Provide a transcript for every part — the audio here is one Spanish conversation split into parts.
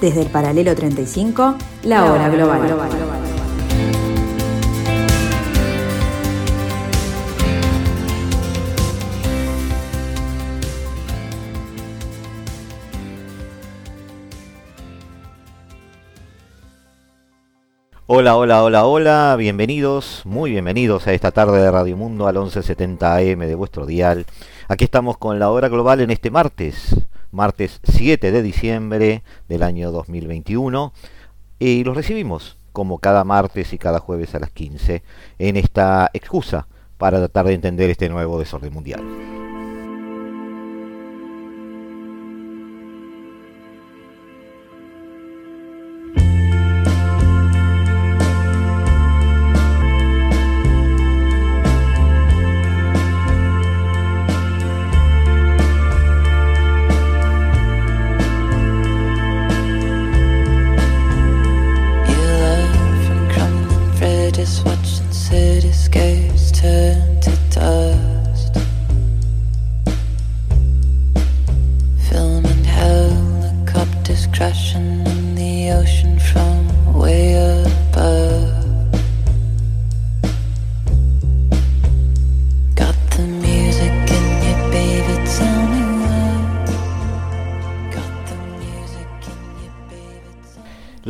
Desde el paralelo 35, la hora global. Hola, hola, hola, hola, bienvenidos, muy bienvenidos a esta tarde de Radio Mundo al 1170 AM de vuestro dial. Aquí estamos con la hora global en este martes, martes 7 de diciembre del año 2021 y los recibimos como cada martes y cada jueves a las 15 en esta excusa para tratar de entender este nuevo desorden mundial.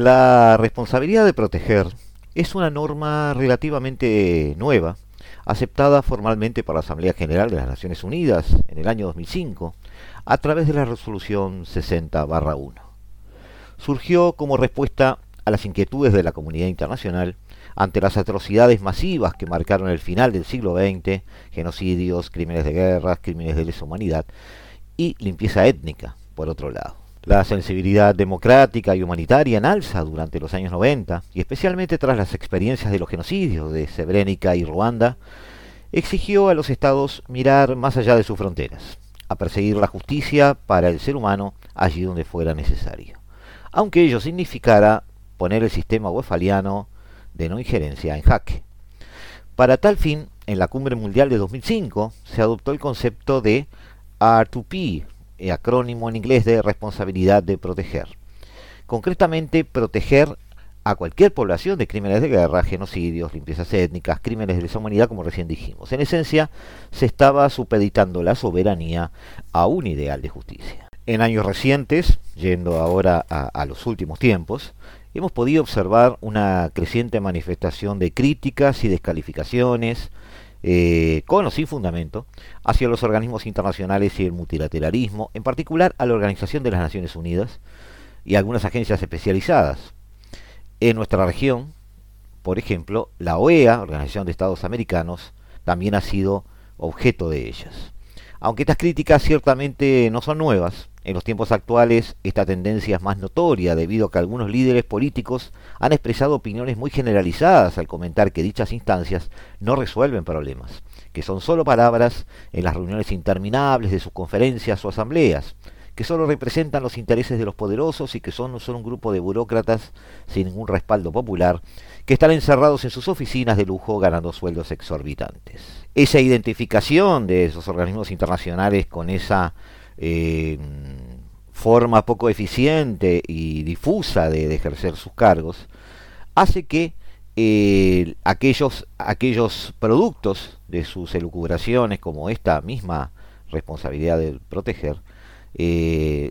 La responsabilidad de proteger es una norma relativamente nueva, aceptada formalmente por la Asamblea General de las Naciones Unidas en el año 2005 a través de la resolución 60-1. Surgió como respuesta a las inquietudes de la comunidad internacional ante las atrocidades masivas que marcaron el final del siglo XX, genocidios, crímenes de guerra, crímenes de lesa humanidad y limpieza étnica, por otro lado. La sensibilidad democrática y humanitaria en alza durante los años 90, y especialmente tras las experiencias de los genocidios de Srebrenica y Ruanda, exigió a los estados mirar más allá de sus fronteras, a perseguir la justicia para el ser humano allí donde fuera necesario, aunque ello significara poner el sistema westfaliano de no injerencia en jaque. Para tal fin, en la Cumbre Mundial de 2005 se adoptó el concepto de R2P, eh, acrónimo en inglés de responsabilidad de proteger. Concretamente, proteger a cualquier población de crímenes de guerra, genocidios, limpiezas étnicas, crímenes de lesa humanidad, como recién dijimos. En esencia, se estaba supeditando la soberanía a un ideal de justicia. En años recientes, yendo ahora a, a los últimos tiempos, hemos podido observar una creciente manifestación de críticas y descalificaciones eh, con o sin fundamento, hacia los organismos internacionales y el multilateralismo, en particular a la Organización de las Naciones Unidas y algunas agencias especializadas. En nuestra región, por ejemplo, la OEA, Organización de Estados Americanos, también ha sido objeto de ellas. Aunque estas críticas ciertamente no son nuevas, en los tiempos actuales esta tendencia es más notoria debido a que algunos líderes políticos han expresado opiniones muy generalizadas al comentar que dichas instancias no resuelven problemas, que son solo palabras en las reuniones interminables de sus conferencias o asambleas, que solo representan los intereses de los poderosos y que son solo un grupo de burócratas sin ningún respaldo popular, que están encerrados en sus oficinas de lujo ganando sueldos exorbitantes. Esa identificación de esos organismos internacionales con esa eh, forma poco eficiente y difusa de, ejercer sus cargos, hace que eh, aquellos, aquellos productos de sus elucubraciones, como esta misma responsabilidad de proteger, eh,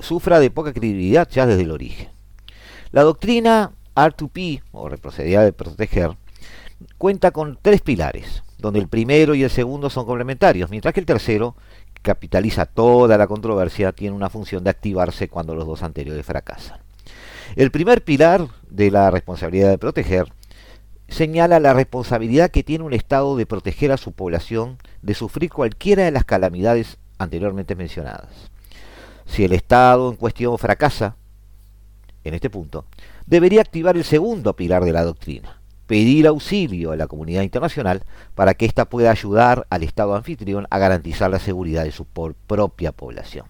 sufra de poca credibilidad ya desde el origen. La doctrina R2P, o responsabilidad de proteger, cuenta con tres pilares, donde el primero y el segundo son complementarios, mientras que el tercero capitaliza toda la controversia, tiene una función de activarse cuando los dos anteriores fracasan. El primer pilar de la responsabilidad de proteger señala la responsabilidad que tiene un Estado de proteger a su población de sufrir cualquiera de las calamidades anteriormente mencionadas. Si el Estado en cuestión fracasa, en este punto, debería activar el segundo pilar de la doctrina, pedir auxilio a la comunidad internacional para que ésta pueda ayudar al Estado anfitrión a garantizar la seguridad de su propia población.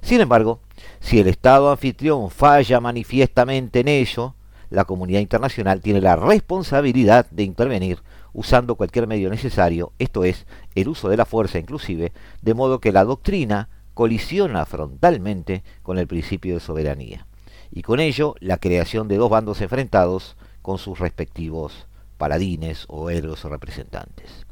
Sin embargo, si el Estado anfitrión falla manifiestamente en ello, la comunidad internacional tiene la responsabilidad de intervenir usando cualquier medio necesario, esto es, el uso de la fuerza inclusive, de modo que la doctrina colisiona frontalmente con el principio de soberanía. y con ello la creación de dos bandos enfrentados con sus respectivos paladines o héroes o representantes.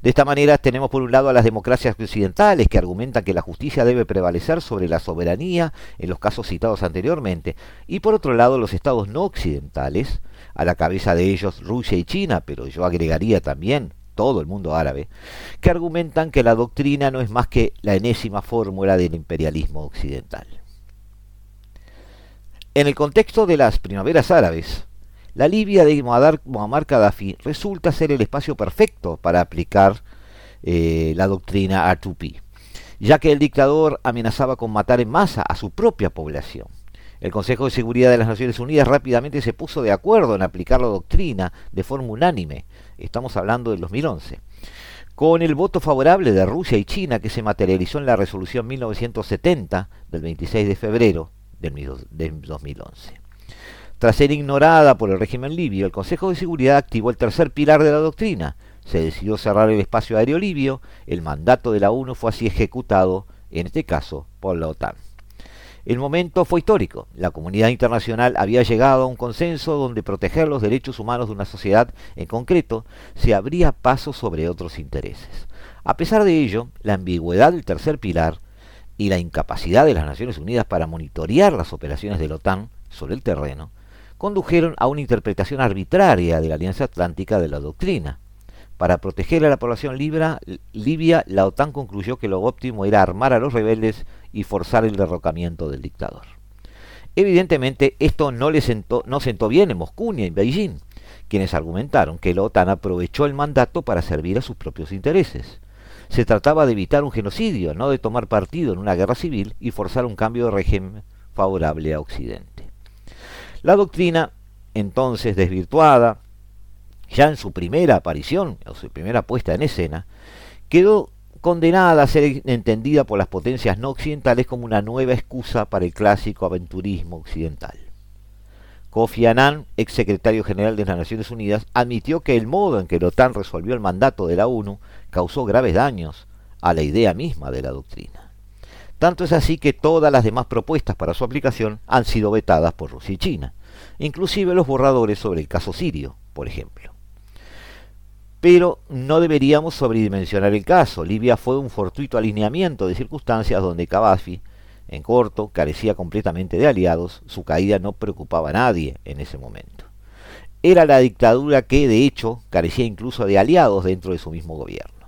De esta manera tenemos por un lado a las democracias occidentales que argumentan que la justicia debe prevalecer sobre la soberanía en los casos citados anteriormente, y por otro lado los estados no occidentales, a la cabeza de ellos Rusia y China, pero yo agregaría también todo el mundo árabe, que argumentan que la doctrina no es más que la enésima fórmula del imperialismo occidental. En el contexto de las primaveras árabes, la Libia de Muammar Gaddafi resulta ser el espacio perfecto para aplicar eh, la doctrina R2P, ya que el dictador amenazaba con matar en masa a su propia población. El Consejo de Seguridad de las Naciones Unidas rápidamente se puso de acuerdo en aplicar la doctrina de forma unánime. Estamos hablando del 2011 con el voto favorable de Rusia y China que se materializó en la resolución 1970 del 26 de febrero del 2011. Tras ser ignorada por el régimen libio, el Consejo de Seguridad activó el tercer pilar de la doctrina. Se decidió cerrar el espacio aéreo libio, el mandato de la ONU fue así ejecutado, en este caso, por la OTAN. El momento fue histórico. La comunidad internacional había llegado a un consenso donde proteger los derechos humanos de una sociedad en concreto se abría paso sobre otros intereses. A pesar de ello, la ambigüedad del tercer pilar y la incapacidad de las Naciones Unidas para monitorear las operaciones de la OTAN sobre el terreno condujeron a una interpretación arbitraria de la Alianza Atlántica de la doctrina. Para proteger a la población libia, la OTAN concluyó que lo óptimo era armar a los rebeldes y forzar el derrocamiento del dictador. Evidentemente, esto no, le sentó, no sentó bien en Moscú ni en Beijing, quienes argumentaron que la OTAN aprovechó el mandato para servir a sus propios intereses. Se trataba de evitar un genocidio, no de tomar partido en una guerra civil y forzar un cambio de régimen favorable a Occidente. La doctrina, entonces desvirtuada, ya en su primera aparición, o su primera puesta en escena, quedó condenada a ser entendida por las potencias no occidentales como una nueva excusa para el clásico aventurismo occidental. Kofi Annan, ex secretario general de las Naciones Unidas, admitió que el modo en que la OTAN resolvió el mandato de la ONU causó graves daños a la idea misma de la doctrina. Tanto es así que todas las demás propuestas para su aplicación han sido vetadas por Rusia y China, inclusive los borradores sobre el caso sirio, por ejemplo. Pero no deberíamos sobredimensionar el caso. Libia fue un fortuito alineamiento de circunstancias donde Gaddafi, en corto, carecía completamente de aliados, su caída no preocupaba a nadie en ese momento. Era la dictadura que, de hecho, carecía incluso de aliados dentro de su mismo gobierno.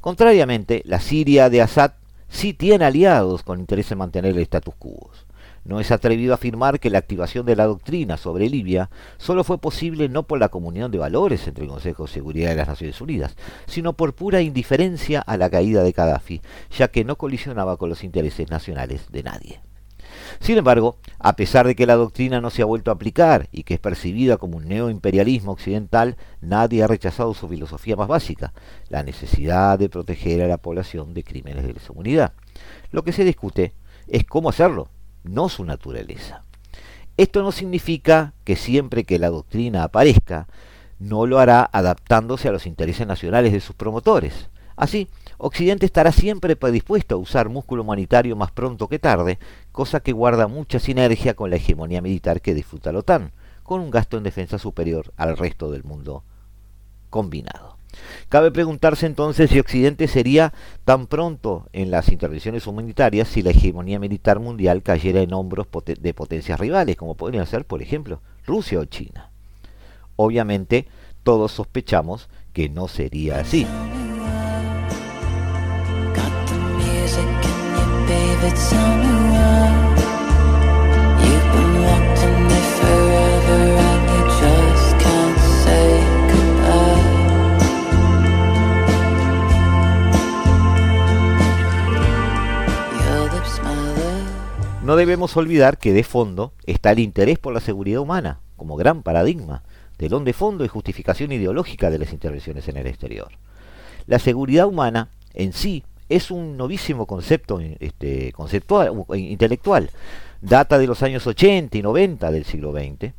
Contrariamente, la Siria de Assad sí tiene aliados con interés en mantener el status quo. No es atrevido afirmar que la activación de la doctrina sobre Libia solo fue posible no por la comunión de valores entre el Consejo de Seguridad de las Naciones Unidas, sino por pura indiferencia a la caída de Gaddafi, ya que no colisionaba con los intereses nacionales de nadie. Sin embargo, a pesar de que la doctrina no se ha vuelto a aplicar y que es percibida como un neoimperialismo occidental, nadie ha rechazado su filosofía más básica, la necesidad de proteger a la población de crímenes de lesa. Lo que se discute es cómo hacerlo, no su naturaleza. Esto no significa que siempre que la doctrina aparezca, no lo hará adaptándose a los intereses nacionales de sus promotores. Así, Occidente estará siempre predispuesto a usar músculo humanitario más pronto que tarde, cosa que guarda mucha sinergia con la hegemonía militar que disfruta la OTAN, con un gasto en defensa superior al resto del mundo combinado. Cabe preguntarse entonces si Occidente sería tan pronto en las intervenciones humanitarias si la hegemonía militar mundial cayera en hombros de potencias rivales, como podrían ser, por ejemplo, Rusia o China. Obviamente, todos sospechamos que no sería así. No debemos olvidar que de fondo está el interés por la seguridad humana, como gran paradigma, telón de fondo y justificación ideológica de las intervenciones en el exterior. La seguridad humana en sí es un novísimo concepto este, conceptual, intelectual. Data de los años 80 y 90 del siglo XX,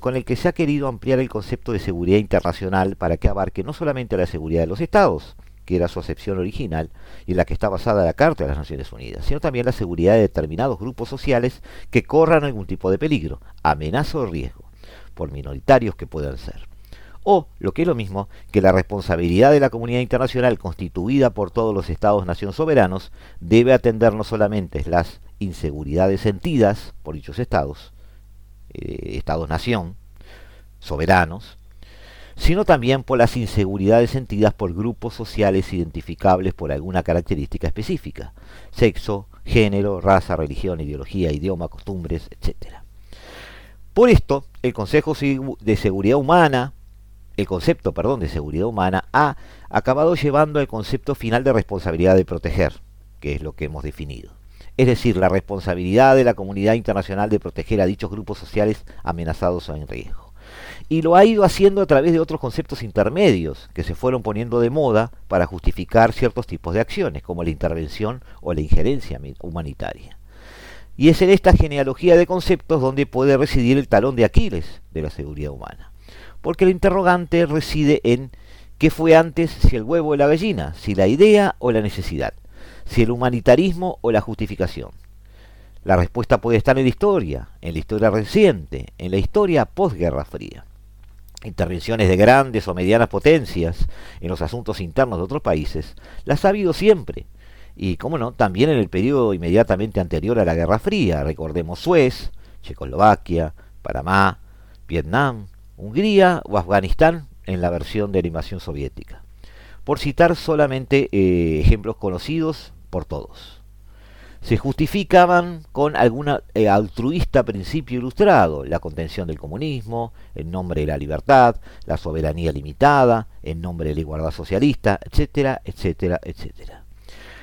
con el que se ha querido ampliar el concepto de seguridad internacional para que abarque no solamente la seguridad de los estados, que era su acepción original y en la que está basada la Carta de las Naciones Unidas, sino también la seguridad de determinados grupos sociales que corran algún tipo de peligro, amenaza o riesgo, por minoritarios que puedan ser. O, lo que es lo mismo, que la responsabilidad de la comunidad internacional constituida por todos los Estados-nación soberanos debe atender no solamente las inseguridades sentidas por dichos estados, eh, estados-nación, soberanos, sino también por las inseguridades sentidas por grupos sociales identificables por alguna característica específica, sexo, género, raza, religión, ideología, idioma, costumbres, etc. Por esto, el Consejo de Seguridad Humana, el concepto, perdón, de seguridad humana ha acabado llevando al concepto final de responsabilidad de proteger, que es lo que hemos definido. Es decir, la responsabilidad de la comunidad internacional de proteger a dichos grupos sociales amenazados o en riesgo y lo ha ido haciendo a través de otros conceptos intermedios que se fueron poniendo de moda para justificar ciertos tipos de acciones, como la intervención o la injerencia humanitaria. Y es en esta genealogía de conceptos donde puede residir el talón de Aquiles de la seguridad humana. Porque el interrogante reside en qué fue antes, si el huevo o la gallina, si la idea o la necesidad, si el humanitarismo o la justificación. La respuesta puede estar en la historia, en la historia reciente, en la historia postguerra fría intervenciones de grandes o medianas potencias en los asuntos internos de otros países, las ha habido siempre. Y, cómo no, también en el periodo inmediatamente anterior a la Guerra Fría. Recordemos Suez, Checoslovaquia, Panamá, Vietnam, Hungría o Afganistán en la versión de la invasión soviética. Por citar solamente eh, ejemplos conocidos por todos se justificaban con algún eh, altruista principio ilustrado, la contención del comunismo, en nombre de la libertad, la soberanía limitada, en nombre de la igualdad socialista, etcétera, etcétera, etcétera.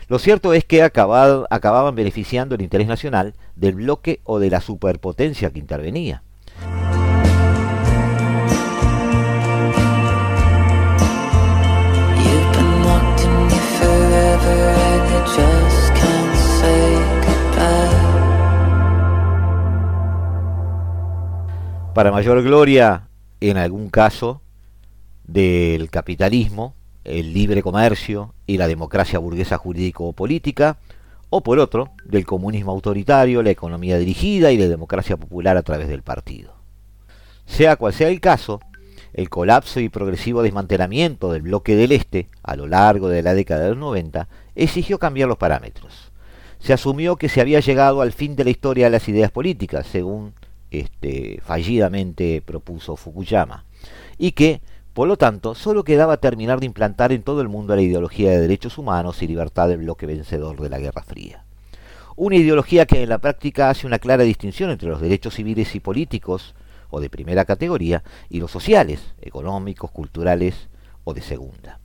Lo cierto es que acababan beneficiando el interés nacional del bloque o de la superpotencia que intervenía. Para mayor gloria, en algún caso, del capitalismo, el libre comercio y la democracia burguesa jurídico-política, o por otro, del comunismo autoritario, la economía dirigida y la democracia popular a través del partido. Sea cual sea el caso, el colapso y progresivo desmantelamiento del bloque del Este a lo largo de la década de los 90 exigió cambiar los parámetros. Se asumió que se había llegado al fin de la historia de las ideas políticas, según este, fallidamente propuso Fukuyama, y que, por lo tanto, solo quedaba terminar de implantar en todo el mundo la ideología de derechos humanos y libertad del bloque vencedor de la Guerra Fría. Una ideología que en la práctica hace una clara distinción entre los derechos civiles y políticos, o de primera categoría, y los sociales, económicos, culturales o de segunda.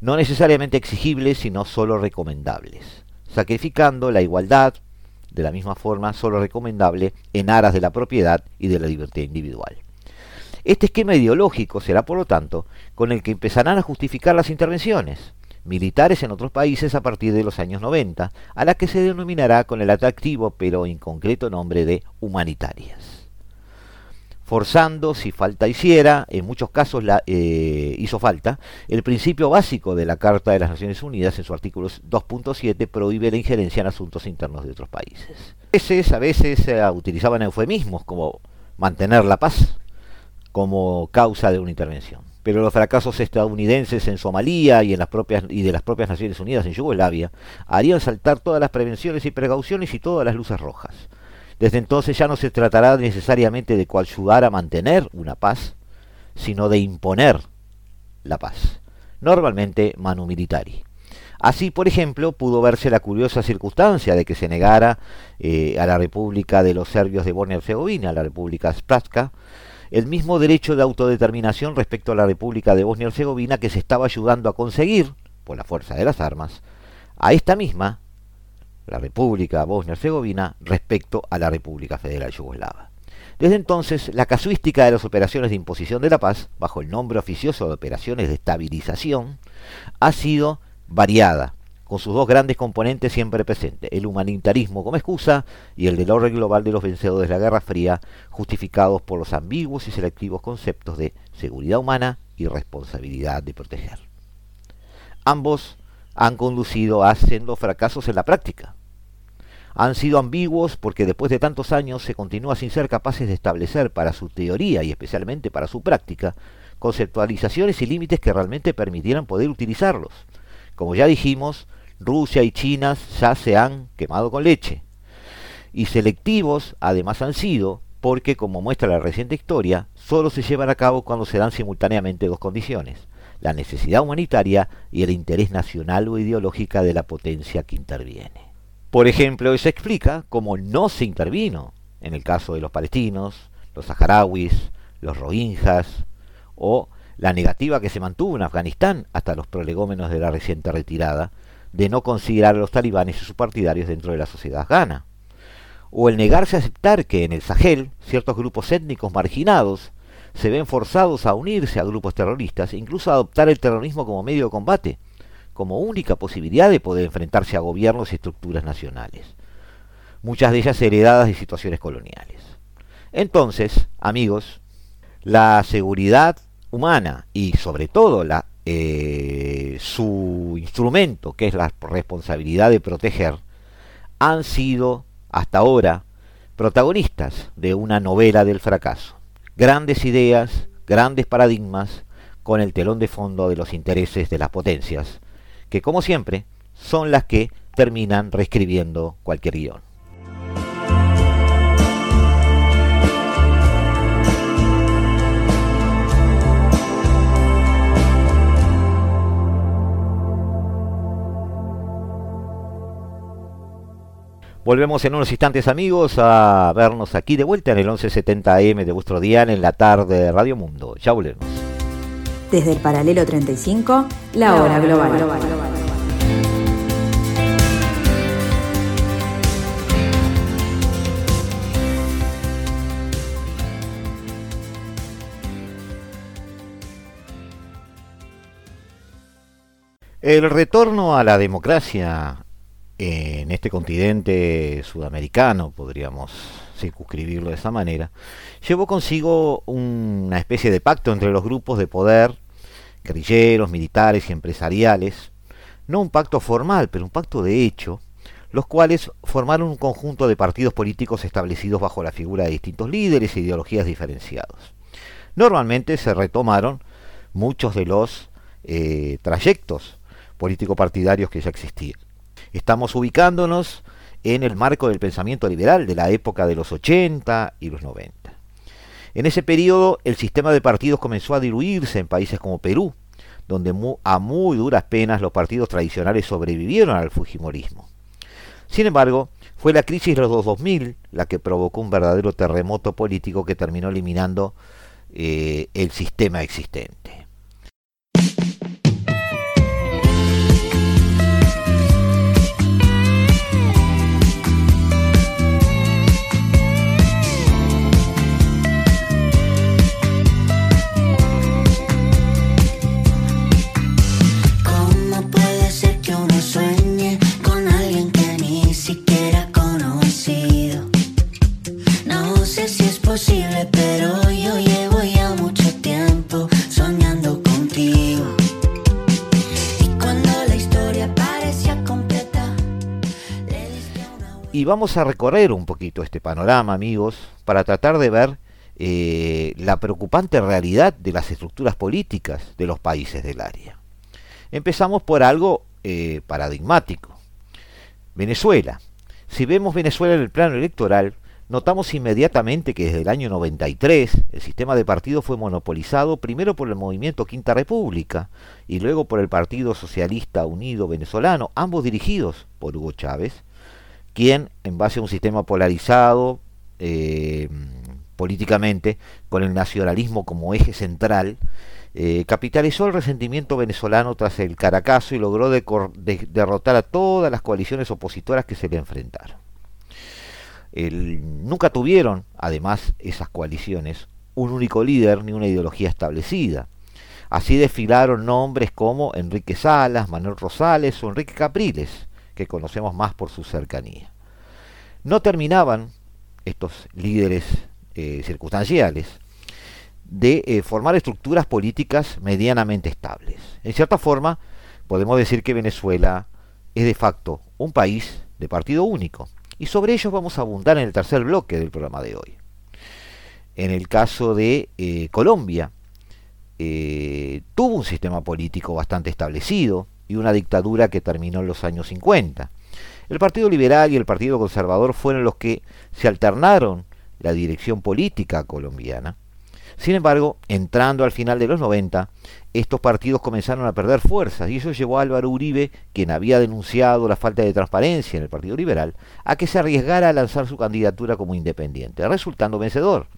No necesariamente exigibles, sino solo recomendables, sacrificando la igualdad, de la misma forma solo recomendable en aras de la propiedad y de la libertad individual. Este esquema ideológico será, por lo tanto, con el que empezarán a justificar las intervenciones militares en otros países a partir de los años 90, a las que se denominará con el atractivo pero inconcreto nombre de humanitarias forzando, si falta hiciera, en muchos casos la, eh, hizo falta, el principio básico de la Carta de las Naciones Unidas en su artículo 2.7 prohíbe la injerencia en asuntos internos de otros países. A veces, a veces se utilizaban eufemismos como mantener la paz como causa de una intervención. Pero los fracasos estadounidenses en Somalia y, en las propias, y de las propias Naciones Unidas en Yugoslavia harían saltar todas las prevenciones y precauciones y todas las luces rojas. Desde entonces ya no se tratará necesariamente de coayudar a mantener una paz, sino de imponer la paz, normalmente manu militari. Así, por ejemplo, pudo verse la curiosa circunstancia de que se negara eh, a la República de los Serbios de Bosnia-Herzegovina, a la República Spratska, el mismo derecho de autodeterminación respecto a la República de Bosnia-Herzegovina que se estaba ayudando a conseguir, por la fuerza de las armas, a esta misma la República Bosnia-Herzegovina respecto a la República Federal Yugoslava. Desde entonces, la casuística de las operaciones de imposición de la paz, bajo el nombre oficioso de operaciones de estabilización, ha sido variada, con sus dos grandes componentes siempre presentes, el humanitarismo como excusa y el del orden global de los vencedores de la Guerra Fría, justificados por los ambiguos y selectivos conceptos de seguridad humana y responsabilidad de proteger. Ambos han conducido a sendos fracasos en la práctica. Han sido ambiguos porque después de tantos años se continúa sin ser capaces de establecer para su teoría y especialmente para su práctica conceptualizaciones y límites que realmente permitieran poder utilizarlos. Como ya dijimos, Rusia y China ya se han quemado con leche. Y selectivos además han sido porque, como muestra la reciente historia, solo se llevan a cabo cuando se dan simultáneamente dos condiciones, la necesidad humanitaria y el interés nacional o ideológica de la potencia que interviene. Por ejemplo, eso explica cómo no se intervino en el caso de los palestinos, los saharauis, los rohingyas, o la negativa que se mantuvo en Afganistán hasta los prolegómenos de la reciente retirada de no considerar a los talibanes y sus partidarios dentro de la sociedad afgana, o el negarse a aceptar que en el Sahel ciertos grupos étnicos marginados se ven forzados a unirse a grupos terroristas e incluso a adoptar el terrorismo como medio de combate, como única posibilidad de poder enfrentarse a gobiernos y estructuras nacionales, muchas de ellas heredadas de situaciones coloniales. Entonces, amigos, la seguridad humana y sobre todo la, eh, su instrumento, que es la responsabilidad de proteger, han sido hasta ahora protagonistas de una novela del fracaso. Grandes ideas, grandes paradigmas, con el telón de fondo de los intereses de las potencias, que como siempre son las que terminan reescribiendo cualquier guion. Volvemos en unos instantes amigos a vernos aquí de vuelta en el 1170 AM de vuestro día en la tarde de Radio Mundo. Ya volvemos. Desde el paralelo 35, la, hora global. global. El retorno a la democracia en este continente sudamericano, podríamos circunscribirlo de esa manera, llevó consigo una especie de pacto entre los grupos de poder, guerrilleros, militares y empresariales, no un pacto formal, pero un pacto de hecho, los cuales formaron un conjunto de partidos políticos establecidos bajo la figura de distintos líderes e ideologías diferenciados. Normalmente se retomaron muchos de los eh, trayectos político-partidarios que ya existían. Estamos ubicándonos en el marco del pensamiento liberal de la época de los 80 y los 90. En ese periodo el sistema de partidos comenzó a diluirse en países como Perú, donde a muy duras penas los partidos tradicionales sobrevivieron al Fujimorismo. Sin embargo, fue la crisis de los 2000 la que provocó un verdadero terremoto político que terminó eliminando eh, el sistema existente. Y vamos a recorrer un poquito este panorama, amigos, para tratar de ver eh, la preocupante realidad de las estructuras políticas de los países del área. Empezamos por algo eh, paradigmático. Venezuela. Si vemos Venezuela en el plano electoral, notamos inmediatamente que desde el año 93 el sistema de partidos fue monopolizado primero por el movimiento Quinta República y luego por el Partido Socialista Unido Venezolano, ambos dirigidos por Hugo Chávez, quien, en base a un sistema polarizado eh, políticamente, con el nacionalismo como eje central, eh, capitalizó el resentimiento venezolano tras el Caracazo y logró derrotar a todas las coaliciones opositoras que se le enfrentaron. Nunca tuvieron, además, esas coaliciones, un único líder ni una ideología establecida. Así desfilaron nombres como Enrique Salas, Manuel Rosales o Enrique Capriles, que conocemos más por su cercanía. No terminaban estos líderes eh, circunstanciales de eh, formar estructuras políticas medianamente estables. En cierta forma, podemos decir que Venezuela es de facto un país de partido único. Y sobre ello vamos a abundar en el tercer bloque del programa de hoy. En el caso de eh, Colombia, eh, tuvo un sistema político bastante establecido y una dictadura que terminó en los años 50. El Partido Liberal y el Partido Conservador fueron los que se alternaron la dirección política colombiana. Sin embargo, entrando al final de los 90, estos partidos comenzaron a perder fuerzas y eso llevó a Álvaro Uribe, quien había denunciado la falta de transparencia en el Partido Liberal, a que se arriesgara a lanzar su candidatura como independiente, resultando vencedor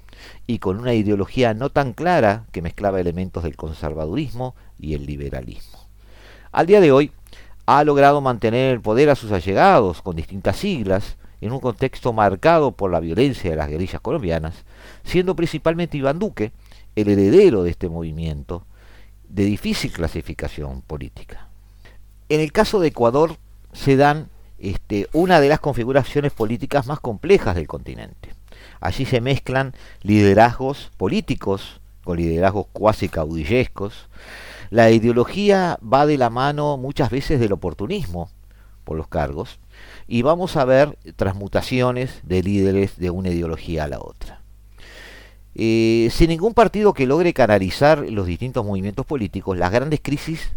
y con una ideología no tan clara que mezclaba elementos del conservadurismo y el liberalismo. Al día de hoy, ha logrado mantener el poder a sus allegados con distintas siglas, en un contexto marcado por la violencia de las guerrillas colombianas, siendo principalmente Iván Duque el heredero de este movimiento de difícil clasificación política. En el caso de Ecuador se dan este, una de las configuraciones políticas más complejas del continente. Allí se mezclan liderazgos políticos con liderazgos cuasi caudillescos. La ideología va de la mano muchas veces del oportunismo por los cargos y vamos a ver transmutaciones de líderes de una ideología a la otra. Eh, sin ningún partido que logre canalizar los distintos movimientos políticos, las grandes crisis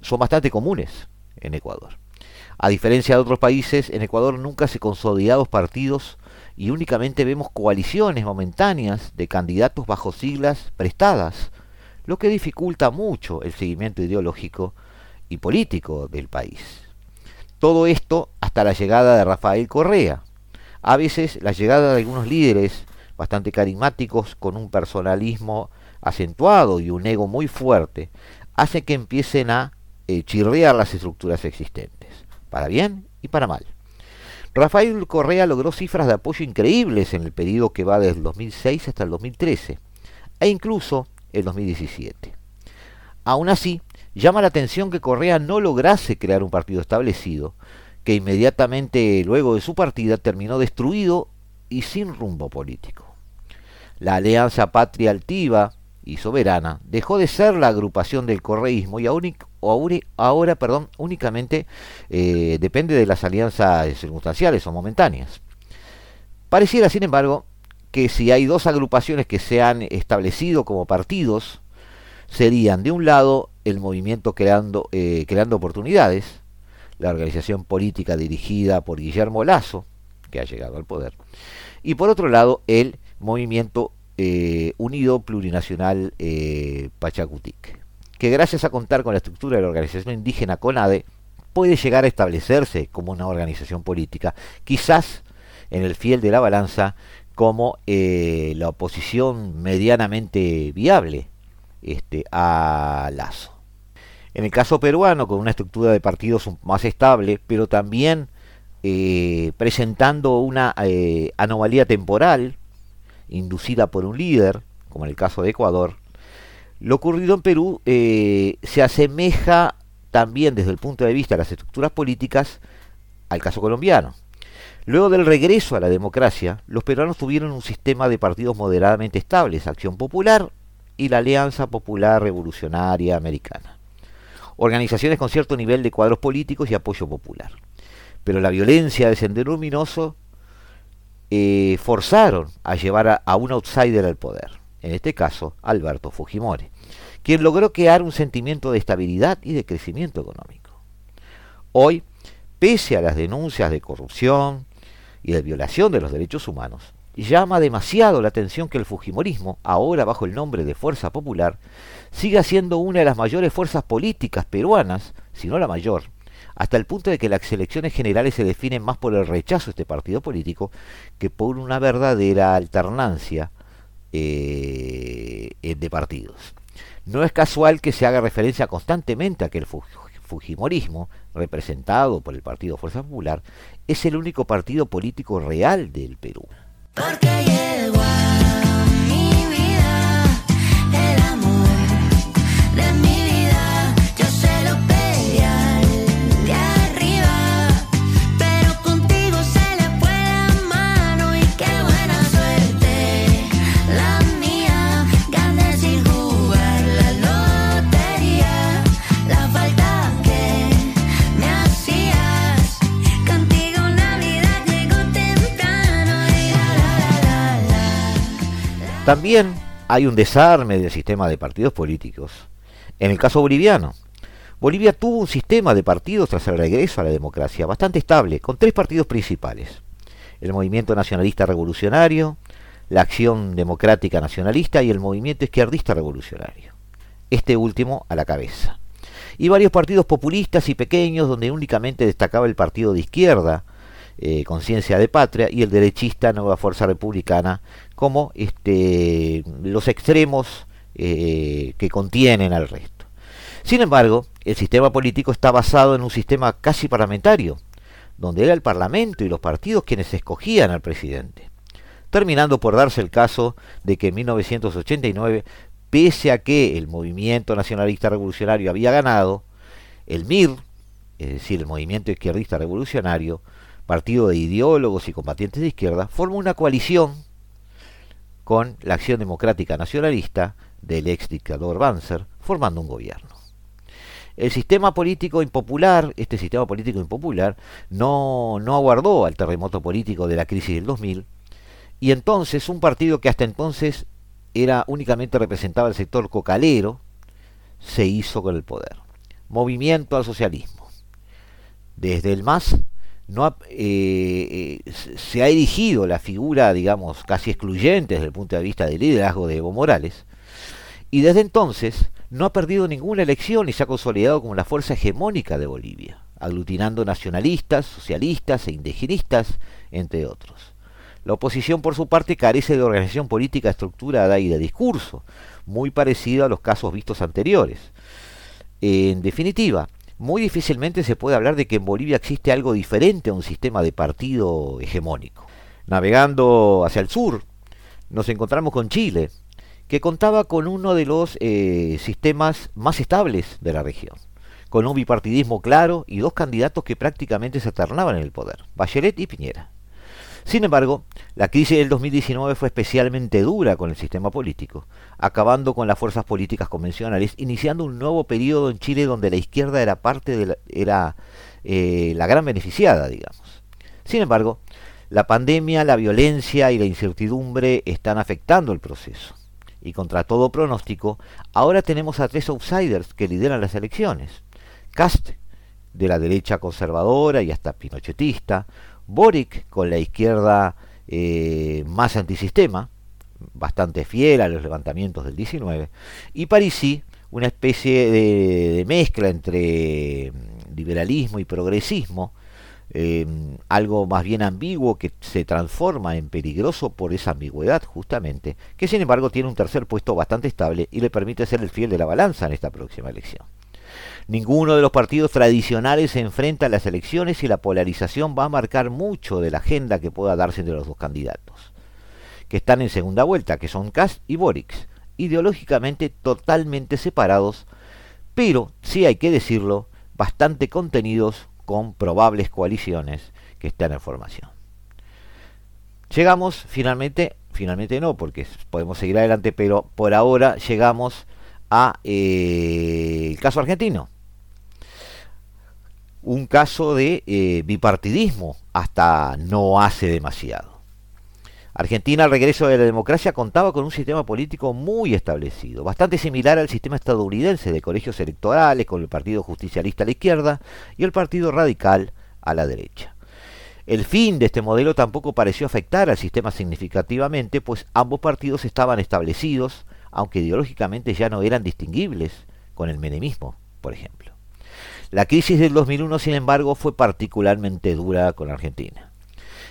son bastante comunes en Ecuador. A diferencia de otros países, en Ecuador nunca se consolidados partidos y únicamente vemos coaliciones momentáneas de candidatos bajo siglas prestadas, lo que dificulta mucho el seguimiento ideológico y político del país. Todo esto hasta la llegada de Rafael Correa. A veces la llegada de algunos líderes bastante carismáticos con un personalismo acentuado y un ego muy fuerte hace que empiecen a eh, chirrear las estructuras existentes, para bien y para mal. Rafael Correa logró cifras de apoyo increíbles en el periodo que va desde el 2006 hasta el 2013 e incluso el 2017. Aún así, llama la atención que Correa no lograse crear un partido establecido, que inmediatamente luego de su partida terminó destruido y sin rumbo político. La Alianza Patria Altiva y Soberana dejó de ser la agrupación del correísmo y ahora, únicamente eh, depende de las alianzas circunstanciales o momentáneas. Pareciera, sin embargo, que si hay dos agrupaciones que se han establecido como partidos, serían de un lado el movimiento creando, eh, creando oportunidades, la organización política dirigida por Guillermo Lazo, que ha llegado al poder, y por otro lado el movimiento eh, unido plurinacional eh, Pachacutic, que gracias a contar con la estructura de la organización indígena CONADE, puede llegar a establecerse como una organización política, quizás en el fiel de la balanza como eh, la oposición medianamente viable este, a Lazo. En el caso peruano, con una estructura de partidos más estable, pero también presentando una anomalía temporal, inducida por un líder, como en el caso de Ecuador, lo ocurrido en Perú eh, se asemeja también desde el punto de vista de las estructuras políticas al caso colombiano. Luego del regreso a la democracia, los peruanos tuvieron un sistema de partidos moderadamente estables, Acción Popular y la Alianza Popular Revolucionaria Americana. Organizaciones con cierto nivel de cuadros políticos y apoyo popular. Pero la violencia de Luminoso eh, forzaron a llevar a, un outsider al poder, en este caso Alberto Fujimori, quien logró crear un sentimiento de estabilidad y de crecimiento económico. Hoy, pese a las denuncias de corrupción y de violación de los derechos humanos, llama demasiado la atención que el Fujimorismo, ahora bajo el nombre de Fuerza Popular, siga siendo una de las mayores fuerzas políticas peruanas, si no la mayor, hasta el punto de que las elecciones generales se definen más por el rechazo a este partido político que por una verdadera alternancia eh, de partidos. No es casual que se haga referencia constantemente a que el Fujimorismo, representado por el Partido Fuerza Popular, es el único partido político real del Perú. También hay un desarme del sistema de partidos políticos. En el caso boliviano, Bolivia tuvo un sistema de partidos tras el regreso a la democracia bastante estable, con tres partidos principales. El Movimiento Nacionalista Revolucionario, la Acción Democrática Nacionalista y el Movimiento Izquierdista Revolucionario. Este último a la cabeza. Y varios partidos populistas y pequeños donde únicamente destacaba el partido de izquierda, eh, Conciencia de Patria, y el derechista Nueva Fuerza Republicana, como este, los extremos eh, que contienen al resto. Sin embargo, el sistema político está basado en un sistema casi parlamentario, donde era el Parlamento y los partidos quienes escogían al presidente terminando por darse el caso de que en 1989, pese a que el movimiento nacionalista revolucionario había ganado, el MIR, es decir, el movimiento izquierdista revolucionario, partido de ideólogos y combatientes de izquierda, formó una coalición con la Acción Democrática Nacionalista del ex dictador Banzer, formando un gobierno. El sistema político impopular, este sistema político impopular, no, no aguardó al terremoto político de la crisis del 2000, y entonces un partido que hasta entonces era únicamente representaba el sector cocalero, se hizo con el poder. Movimiento al socialismo. Desde el MAS no eh, eh, se ha erigido la figura, digamos, casi excluyente desde el punto de vista del liderazgo de Evo Morales, y desde entonces no ha perdido ninguna elección y se ha consolidado como la fuerza hegemónica de Bolivia, aglutinando nacionalistas, socialistas e indigenistas, entre otros. La oposición, por su parte, carece de organización política estructurada y de discurso, muy parecido a los casos vistos anteriores. En definitiva, muy difícilmente se puede hablar de que en Bolivia existe algo diferente a un sistema de partido hegemónico. Navegando hacia el sur, nos encontramos con Chile, que contaba con uno de los eh, sistemas más estables de la región, con un bipartidismo claro y dos candidatos que prácticamente se alternaban en el poder, Bachelet y Piñera. Sin embargo, la crisis del 2019 fue especialmente dura con el sistema político, acabando con las fuerzas políticas convencionales, iniciando un nuevo periodo en Chile donde la izquierda era parte de la, era eh, la gran beneficiada, digamos. Sin embargo, la pandemia, la violencia y la incertidumbre están afectando el proceso. Y contra todo pronóstico, ahora tenemos a tres outsiders que lideran las elecciones. Cast, de la derecha conservadora y hasta pinochetista, Boric con la izquierda eh, más antisistema, bastante fiel a los levantamientos del 19, y Parisi, una especie de, mezcla entre mm, liberalismo y progresismo, eh, algo más bien ambiguo que se transforma en peligroso por esa ambigüedad justamente, que sin embargo tiene un tercer puesto bastante estable y le permite ser el fiel de la balanza en esta próxima elección. Ninguno de los partidos tradicionales se enfrenta a las elecciones y la polarización va a marcar mucho de la agenda que pueda darse entre los dos candidatos, que están en segunda vuelta, que son Kast y Boric, ideológicamente totalmente separados, pero, sí hay que decirlo, bastante contenidos con probables coaliciones que están en formación. Llegamos finalmente, finalmente no, porque podemos seguir adelante, pero por ahora llegamos a eh, el caso argentino un caso de eh, bipartidismo hasta no hace demasiado. Argentina al regreso de la democracia contaba con un sistema político muy establecido, bastante similar al sistema estadounidense de colegios electorales con el Partido Justicialista a la izquierda y el Partido Radical a la derecha. El fin de este modelo tampoco pareció afectar al sistema significativamente, pues ambos partidos estaban establecidos, aunque ideológicamente ya no eran distinguibles con el menemismo, por ejemplo. La crisis del 2001, sin embargo, fue particularmente dura con Argentina.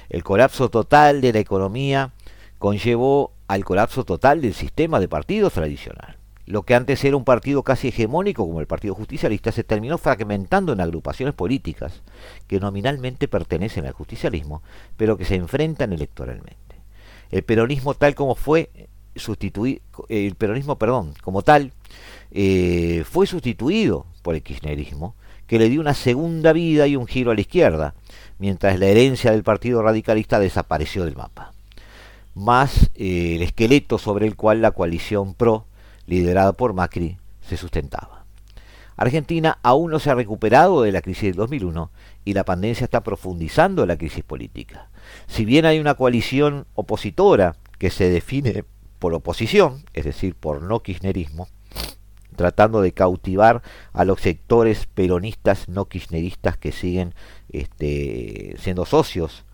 El colapso total de la economía conllevó al colapso total del sistema de partidos tradicional. Lo que antes era un partido casi hegemónico como el Partido Justicialista se terminó fragmentando en agrupaciones políticas que nominalmente pertenecen al justicialismo, pero que se enfrentan electoralmente. El peronismo tal como fue sustituido, el peronismo, perdón, como tal, eh, fue sustituido por el kirchnerismo que le dio una segunda vida y un giro a la izquierda, mientras la herencia del Partido Radicalista desapareció del mapa. Más eh, el esqueleto sobre el cual la coalición PRO, liderada por Macri, se sustentaba. Argentina aún no se ha recuperado de la crisis del 2001 y la pandemia está profundizando la crisis política. Si bien hay una coalición opositora que se define por oposición, es decir, por no kirchnerismo, tratando de cautivar a los sectores peronistas no kirchneristas que siguen este, siendo socios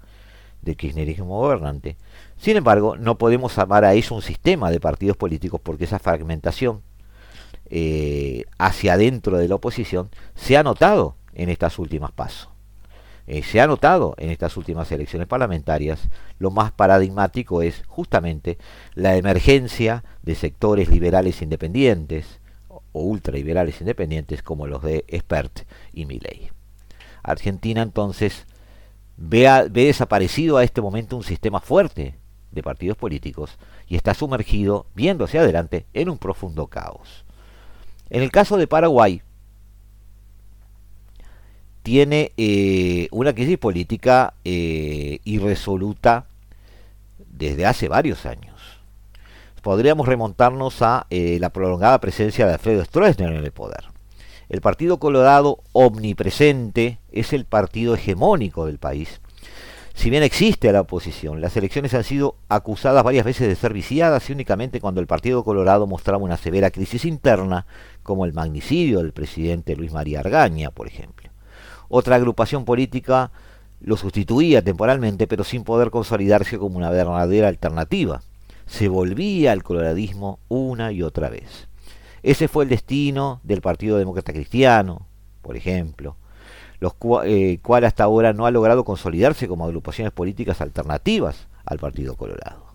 del kirchnerismo gobernante. Sin embargo, no podemos llamar a eso un sistema de partidos políticos porque esa fragmentación eh, hacia adentro de la oposición se ha notado en estas últimas pasos. Eh, se ha notado en estas últimas elecciones parlamentarias, lo más paradigmático es justamente la emergencia de sectores liberales independientes o ultraliberales independientes como los de Expert y Milley. Argentina entonces ve, ve desaparecido a este momento un sistema fuerte de partidos políticos y está sumergido, viendo hacia adelante, en un profundo caos. En el caso de Paraguay, tiene eh, una crisis política eh, irresoluta desde hace varios años. Podríamos remontarnos a eh, la prolongada presencia de Alfredo Stroessner en el poder. El Partido Colorado omnipresente es el partido hegemónico del país. Si bien existe la oposición, las elecciones han sido acusadas varias veces de ser viciadas y únicamente cuando el Partido Colorado mostraba una severa crisis interna, como el magnicidio del presidente Luis María Argaña, por ejemplo. Otra agrupación política lo sustituía temporalmente, pero sin poder consolidarse como una verdadera alternativa. Se volvía al coloradismo una y otra vez. Ese fue el destino del Partido Demócrata Cristiano, por ejemplo, los eh, cual hasta ahora no ha logrado consolidarse como agrupaciones políticas alternativas al Partido Colorado.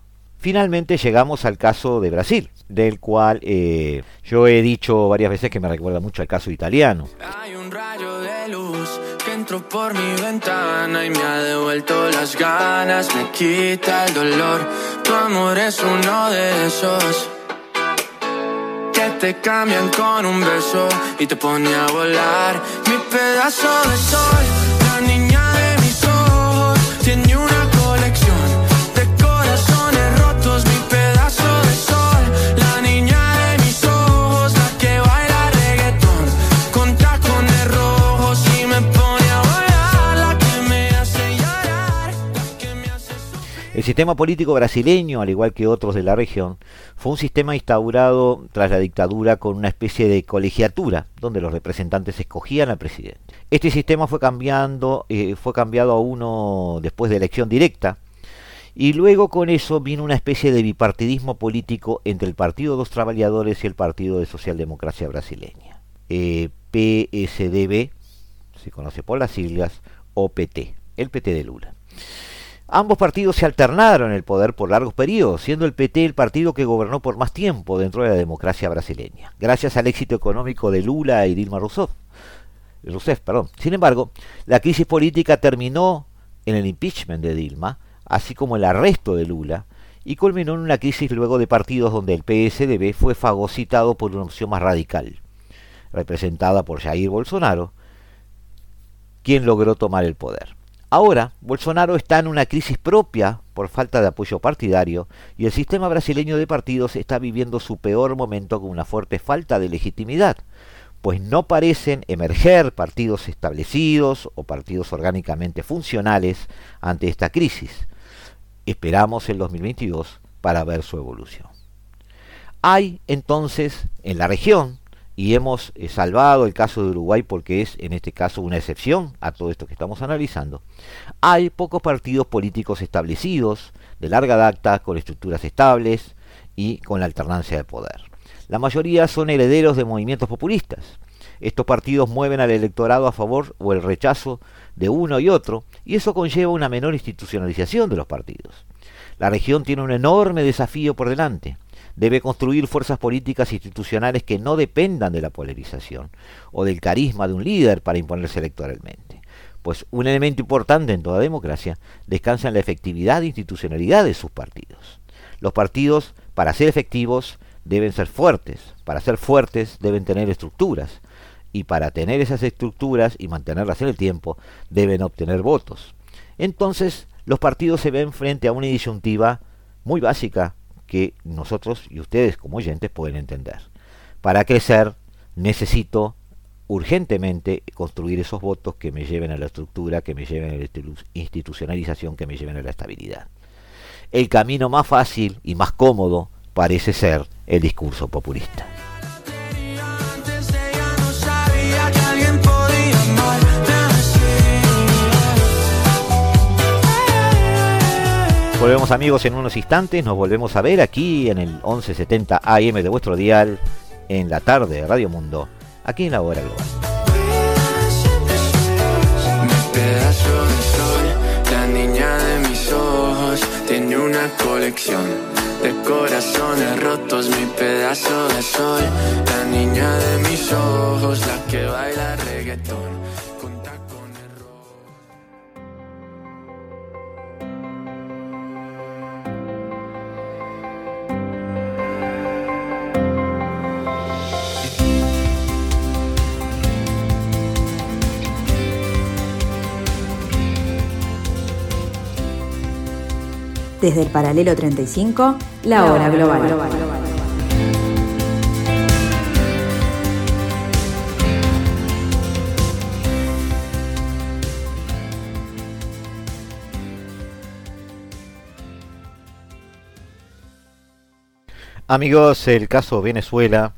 Finalmente llegamos al caso de Brasil, del cual eh, yo he dicho varias veces que me recuerda mucho al caso italiano. Hay un rayo de luz que entró por mi ventana y me ha devuelto las ganas, me quita el dolor. Amor es uno de esos que te cambian con un beso y te pone a volar. Mi pedazo de sol, la niña de mis ojos, tiene una El sistema político brasileño, al igual que otros de la región, fue un sistema instaurado tras la dictadura con una especie de colegiatura, donde los representantes escogían al presidente. Este sistema fue cambiando, eh, fue cambiado a uno después de elección directa, y luego con eso vino una especie de bipartidismo político entre el Partido de los Trabajadores y el Partido de Socialdemocracia Brasileña. Eh, PSDB, se conoce por las siglas, o PT, el PT de Lula. Ambos partidos se alternaron el poder por largos periodos, siendo el PT el partido que gobernó por más tiempo dentro de la democracia brasileña, gracias al éxito económico de Lula y Dilma Rousseff. Rousseff perdón. Sin embargo, la crisis política terminó en el impeachment de Dilma, así como el arresto de Lula, y culminó en una crisis luego de partidos donde el PSDB fue fagocitado por una opción más radical, representada por Jair Bolsonaro, quien logró tomar el poder. Ahora, Bolsonaro está en una crisis propia por falta de apoyo partidario y el sistema brasileño de partidos está viviendo su peor momento con una fuerte falta de legitimidad, pues no parecen emerger partidos establecidos o partidos orgánicamente funcionales ante esta crisis. Esperamos el 2022 para ver su evolución. Hay entonces en la región y hemos eh, salvado el caso de Uruguay porque es en este caso una excepción a todo esto que estamos analizando, hay pocos partidos políticos establecidos de larga data con estructuras estables y con la alternancia de poder. La mayoría son herederos de movimientos populistas. Estos partidos mueven al electorado a favor o el rechazo de uno y otro y eso conlleva una menor institucionalización de los partidos. La región tiene un enorme desafío por delante debe construir fuerzas políticas institucionales que no dependan de la polarización o del carisma de un líder para imponerse electoralmente. Pues un elemento importante en toda democracia descansa en la efectividad e institucionalidad de sus partidos. Los partidos, para ser efectivos, deben ser fuertes. Para ser fuertes deben tener estructuras. Y para tener esas estructuras y mantenerlas en el tiempo, deben obtener votos. Entonces, los partidos se ven frente a una disyuntiva muy básica que nosotros y ustedes como oyentes pueden entender. Para crecer necesito urgentemente construir esos votos que me lleven a la estructura, que me lleven a la institucionalización, que me lleven a la estabilidad. El camino más fácil y más cómodo parece ser el discurso populista. Volvemos amigos en unos instantes, nos volvemos a ver aquí en el 1170 AM de vuestro dial, en la tarde de Radio Mundo, aquí en la hora global. la niña de mis ojos, tiene una colección de corazones rotos, mi pedazo de sol, la niña de mis ojos, la que baila reggaetón. Desde el paralelo 35, la hora global. Amigos, el caso Venezuela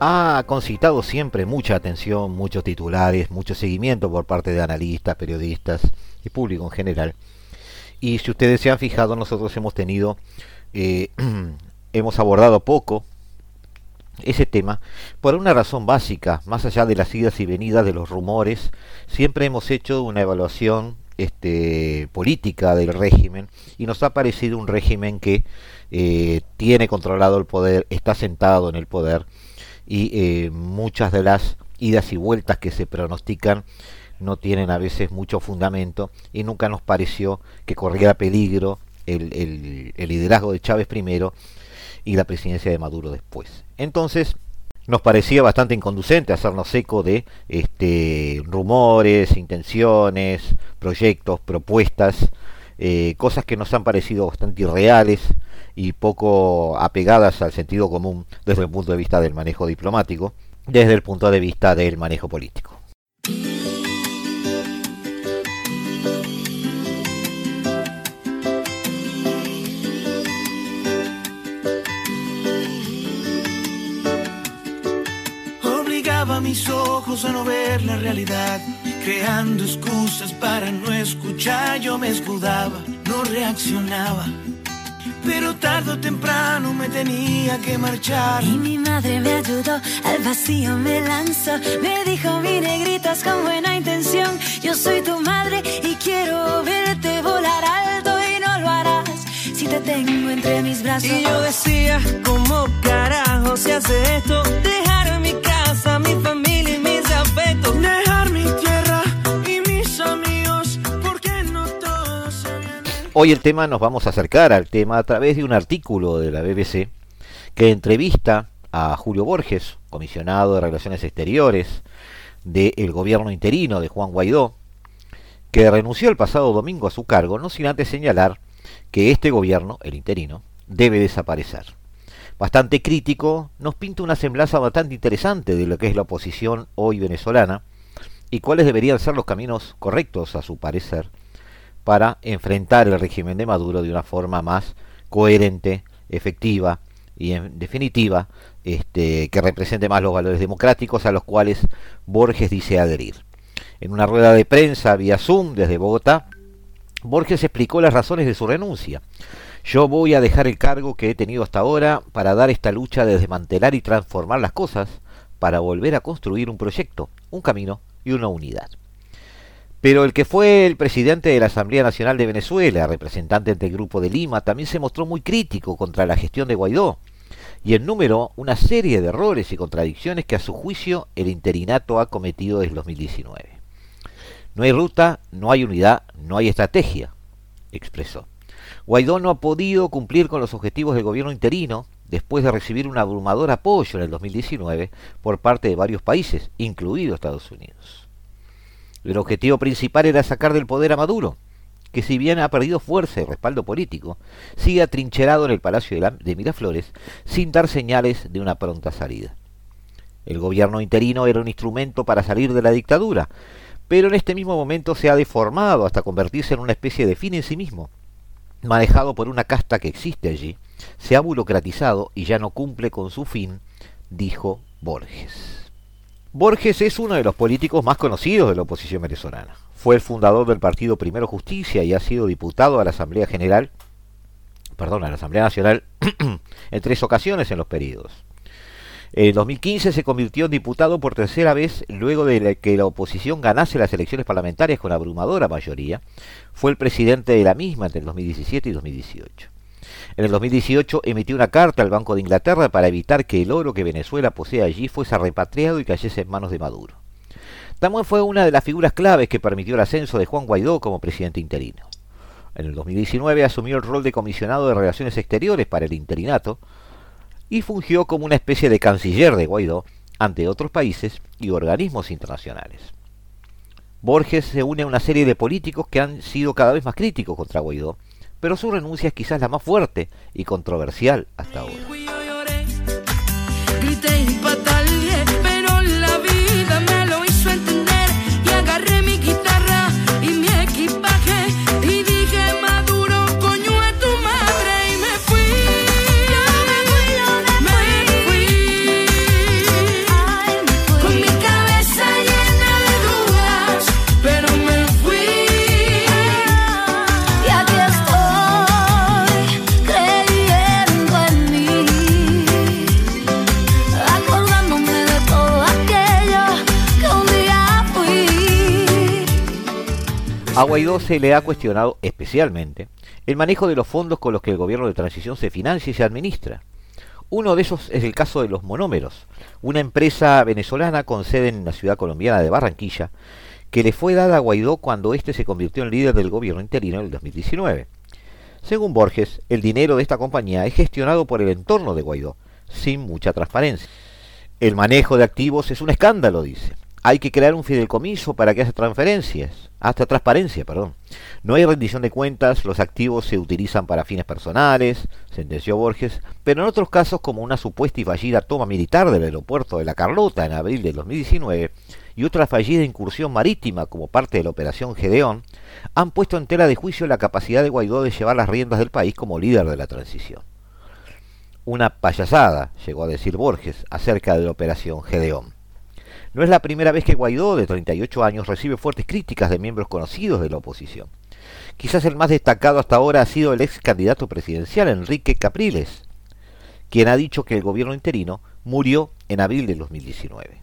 ha concitado siempre mucha atención, muchos titulares, mucho seguimiento por parte de analistas, periodistas y público en general. Y si ustedes se han fijado, nosotros hemos tenido, eh, hemos abordado poco ese tema por una razón básica, más allá de las idas y venidas de los rumores, siempre hemos hecho una evaluación este, política del régimen y nos ha parecido un régimen que eh, tiene controlado el poder, está sentado en el poder y eh, muchas de las idas y vueltas que se pronostican no tienen a veces mucho fundamento y nunca nos pareció que corriera peligro el, liderazgo de Chávez primero y la presidencia de Maduro después. Entonces, nos parecía bastante inconducente hacernos eco de este, rumores, intenciones, proyectos, propuestas, eh, cosas que nos han parecido bastante irreales y poco apegadas al sentido común desde el punto de vista del manejo diplomático, desde el punto de vista del manejo político. Mis ojos a no ver la realidad, creando excusas para no escuchar. Yo me escudaba, no reaccionaba. Pero tarde o temprano me tenía que marchar. Y mi madre me ayudó, al vacío me lanzó. Me dijo, mi negritas con buena intención. Yo soy tu madre y quiero verte volar alto y no lo harás si te tengo entre mis brazos. Y yo decía, ¿cómo carajo se hace esto? Dejar mi casa, mi familia y mis afectos. Dejar mi tierra y mis amigos, porque no todos se vienen. Hoy el tema nos vamos a acercar al tema a través de un artículo de la BBC que entrevista a Julio Borges, comisionado de Relaciones Exteriores del gobierno interino de Juan Guaidó, que renunció el pasado domingo a su cargo, no sin antes señalar que este gobierno, el interino, debe desaparecer. Bastante crítico, nos pinta una semblanza bastante interesante de lo que es la oposición hoy venezolana y cuáles deberían ser los caminos correctos, a su parecer, para enfrentar el régimen de Maduro de una forma más coherente, efectiva y en definitiva este, que represente más los valores democráticos a los cuales Borges dice adherir. En una rueda de prensa vía Zoom desde Bogotá, Borges explicó las razones de su renuncia. Yo voy a dejar el cargo que he tenido hasta ahora para dar esta lucha de desmantelar y transformar las cosas, para volver a construir un proyecto, un camino y una unidad. Pero el que fue el presidente de la Asamblea Nacional de Venezuela, representante del Grupo de Lima, también se mostró muy crítico contra la gestión de Guaidó y enumeró una serie de errores y contradicciones que a su juicio el interinato ha cometido desde 2019. No hay ruta, no hay unidad, no hay estrategia, expresó. Guaidó no ha podido cumplir con los objetivos del gobierno interino después de recibir un abrumador apoyo en el 2019 por parte de varios países, incluido Estados Unidos. El objetivo principal era sacar del poder a Maduro, que si bien ha perdido fuerza y respaldo político, sigue atrincherado en el Palacio de, Miraflores sin dar señales de una pronta salida. El gobierno interino era un instrumento para salir de la dictadura, pero en este mismo momento se ha deformado hasta convertirse en una especie de fin en sí mismo, manejado por una casta que existe allí se ha burocratizado y ya no cumple con su fin, dijo Borges. Borges es uno de los políticos más conocidos de la oposición venezolana. Fue el fundador del partido Primero Justicia y ha sido diputado a la Asamblea General, perdón, a la Asamblea Nacional en tres ocasiones en los periodos. En 2015 se convirtió en diputado por tercera vez luego de que la oposición ganase las elecciones parlamentarias con abrumadora mayoría. Fue el presidente de la misma entre el 2017 y 2018. En el 2018 emitió una carta al Banco de Inglaterra para evitar que el oro que Venezuela posee allí fuese repatriado y cayese en manos de Maduro. También fue una de las figuras claves que permitió el ascenso de Juan Guaidó como presidente interino. En el 2019 asumió el rol de comisionado de Relaciones Exteriores para el interinato, y fungió como una especie de canciller de Guaidó ante otros países y organismos internacionales. Borges se une a una serie de políticos que han sido cada vez más críticos contra Guaidó, pero su renuncia es quizás la más fuerte y controversial hasta ahora. A Guaidó se le ha cuestionado especialmente el manejo de los fondos con los que el gobierno de transición se financia y se administra. Uno de esos es el caso de los monómeros, una empresa venezolana con sede en la ciudad colombiana de Barranquilla, que le fue dada a Guaidó cuando éste se convirtió en líder del gobierno interino en el 2019. Según Borges, el dinero de esta compañía es gestionado por el entorno de Guaidó, sin mucha transparencia. El manejo de activos es un escándalo, dice. Hay que crear un fideicomiso para que haya transferencias, hasta transparencia, perdón. No hay rendición de cuentas, los activos se utilizan para fines personales, sentenció Borges, pero en otros casos, como una supuesta y fallida toma militar del aeropuerto de La Carlota en abril de 2019 y otra fallida incursión marítima como parte de la operación Gedeón, han puesto en tela de juicio la capacidad de Guaidó de llevar las riendas del país como líder de la transición. Una payasada, llegó a decir Borges, acerca de la operación Gedeón. No es la primera vez que Guaidó, de 38 años, recibe fuertes críticas de miembros conocidos de la oposición. Quizás el más destacado hasta ahora ha sido el ex candidato presidencial Enrique Capriles, quien ha dicho que el gobierno interino murió en abril de 2019.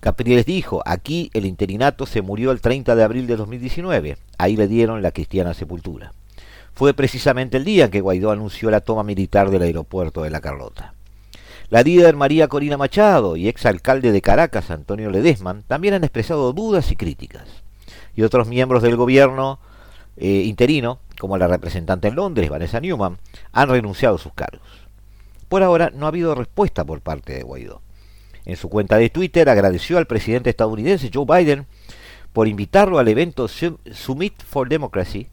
Capriles dijo, aquí el interinato se murió el 30 de abril de 2019, ahí le dieron la cristiana sepultura. Fue precisamente el día que Guaidó anunció la toma militar del aeropuerto de La Carlota. La líder María Corina Machado y ex alcalde de Caracas, Antonio Ledesman, también han expresado dudas y críticas. Y otros miembros del gobierno eh, interino, como la representante en Londres, Vanessa Newman, han renunciado a sus cargos. Por ahora no ha habido respuesta por parte de Guaidó. En su cuenta de Twitter agradeció al presidente estadounidense Joe Biden por invitarlo al evento Summit for Democracy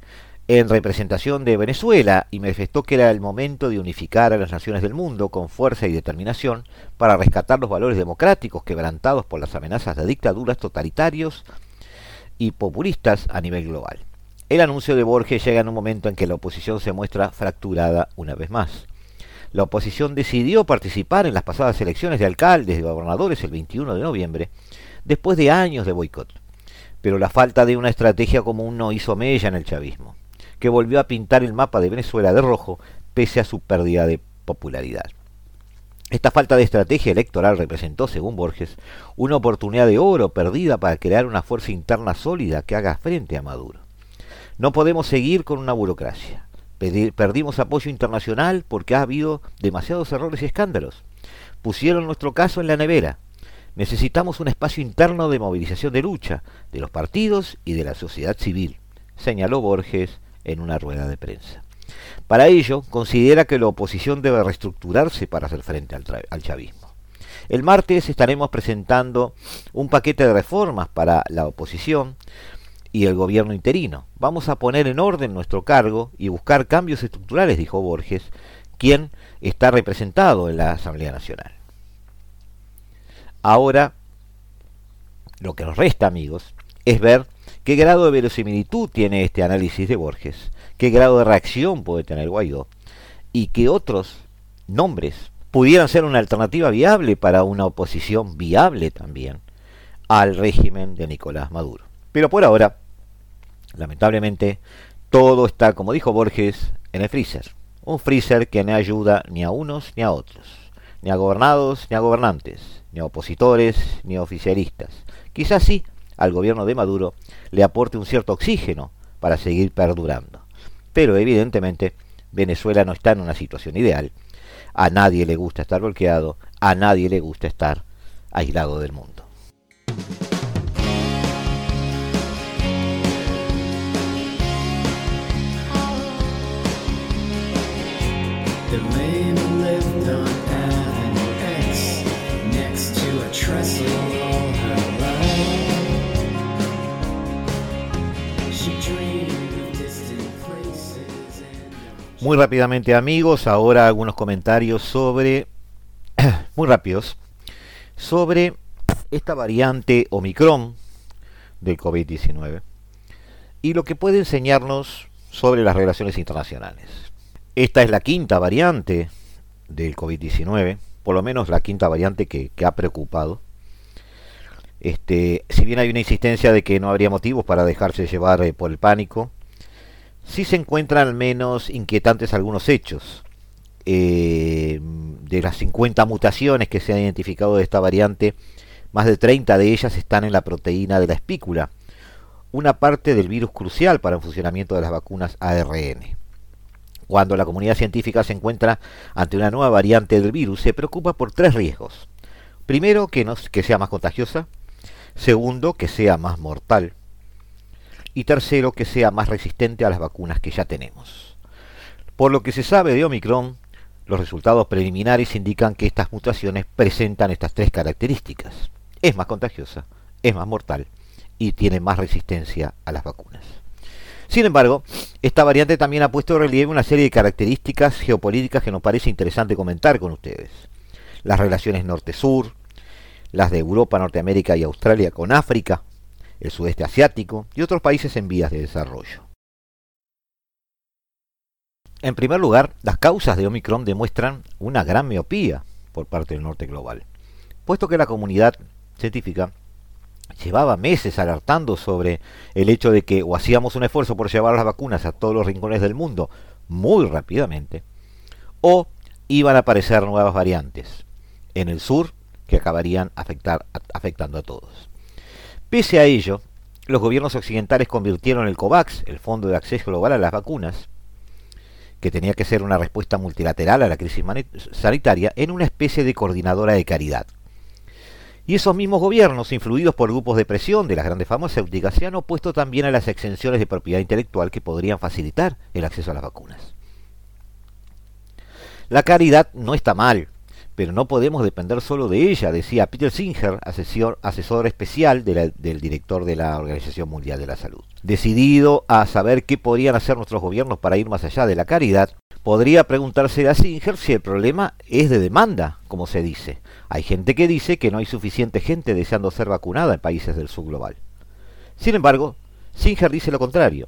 en representación de Venezuela y manifestó que era el momento de unificar a las naciones del mundo con fuerza y determinación para rescatar los valores democráticos quebrantados por las amenazas de dictaduras totalitarios y populistas a nivel global. El anuncio de Borges llega en un momento en que la oposición se muestra fracturada una vez más. La oposición decidió participar en las pasadas elecciones de alcaldes y gobernadores el 21 de noviembre, después de años de boicot. Pero la falta de una estrategia común no hizo mella en el chavismo que volvió a pintar el mapa de Venezuela de rojo pese a su pérdida de popularidad. Esta falta de estrategia electoral representó, según Borges, una oportunidad de oro perdida para crear una fuerza interna sólida que haga frente a Maduro. No podemos seguir con una burocracia. Perdimos apoyo internacional porque ha habido demasiados errores y escándalos. Pusieron nuestro caso en la nevera. Necesitamos un espacio interno de movilización de lucha de los partidos y de la sociedad civil, señaló Borges en una rueda de prensa. Para ello, considera que la oposición debe reestructurarse para hacer frente al, chavismo. El martes estaremos presentando un paquete de reformas para la oposición y el gobierno interino. Vamos a poner en orden nuestro cargo y buscar cambios estructurales, dijo Borges, quien está representado en la Asamblea Nacional. Ahora, lo que nos resta, amigos, es ver ¿Qué grado de verosimilitud tiene este análisis de Borges? ¿Qué grado de reacción puede tener Guaidó? ¿Y qué otros nombres pudieran ser una alternativa viable para una oposición viable también al régimen de Nicolás Maduro? Pero por ahora, lamentablemente, todo está, como dijo Borges, en el freezer. Un freezer que no ayuda ni a unos ni a otros, ni a gobernados ni a gobernantes, ni a opositores ni a oficialistas. Quizás sí al gobierno de Maduro le aporte un cierto oxígeno para seguir perdurando. Pero evidentemente Venezuela no está en una situación ideal. A nadie le gusta estar bloqueado, a nadie le gusta estar aislado del mundo. Muy rápidamente amigos, ahora algunos comentarios sobre, muy rápidos, sobre esta variante Omicron del COVID-19 y lo que puede enseñarnos sobre las relaciones internacionales. Esta es la quinta variante del COVID-19, por lo menos la quinta variante que, ha preocupado. Este, si bien hay una insistencia de que no habría motivos para dejarse llevar eh, por el pánico, sí se encuentran al menos inquietantes algunos hechos. Eh, de las 50 mutaciones que se han identificado de esta variante, más de 30 de ellas están en la proteína de la espícula, una parte del virus crucial para el funcionamiento de las vacunas ARN. Cuando la comunidad científica se encuentra ante una nueva variante del virus, se preocupa por tres riesgos. Primero, que, sea más contagiosa. Segundo, que sea más mortal y tercero, que sea más resistente a las vacunas que ya tenemos. Por lo que se sabe de Omicron, los resultados preliminares indican que estas mutaciones presentan estas tres características. Es más contagiosa, es más mortal y tiene más resistencia a las vacunas. Sin embargo, esta variante también ha puesto en relieve una serie de características geopolíticas que nos parece interesante comentar con ustedes. Las relaciones norte-sur, las de Europa, Norteamérica y Australia con África, el sudeste asiático y otros países en vías de desarrollo. En primer lugar, las causas de Omicron demuestran una gran miopía por parte del norte global, puesto que la comunidad científica llevaba meses alertando sobre el hecho de que o hacíamos un esfuerzo por llevar las vacunas a todos los rincones del mundo muy rápidamente, o iban a aparecer nuevas variantes en el sur que acabarían afectando a todos. Pese a ello, los gobiernos occidentales convirtieron el COVAX, el Fondo de Acceso Global a las Vacunas, que tenía que ser una respuesta multilateral a la crisis sanitaria, en una especie de coordinadora de caridad. Y esos mismos gobiernos, influidos por grupos de presión de las grandes farmacéuticas, se han opuesto también a las exenciones de propiedad intelectual que podrían facilitar el acceso a las vacunas. La caridad no está mal, pero no podemos depender solo de ella, decía Peter Singer, asesor, especial del director de la Organización Mundial de la Salud. Decidido a saber qué podrían hacer nuestros gobiernos para ir más allá de la caridad, podría preguntarse a Singer si el problema es de demanda, como se dice. Hay gente que dice que no hay suficiente gente deseando ser vacunada en países del sur global. Sin embargo, Singer dice lo contrario.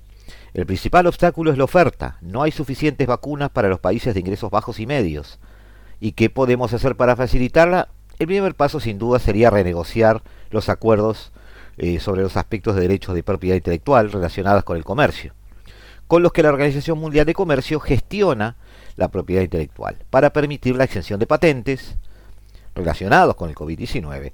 El principal obstáculo es la oferta. No hay suficientes vacunas para los países de ingresos bajos y medios. ¿Y qué podemos hacer para facilitarla? El primer paso sin duda sería renegociar los acuerdos eh, sobre los aspectos de derechos de propiedad intelectual relacionados con el comercio, con los que la Organización Mundial de Comercio gestiona la propiedad intelectual, para permitir la exención de patentes relacionados con el COVID-19.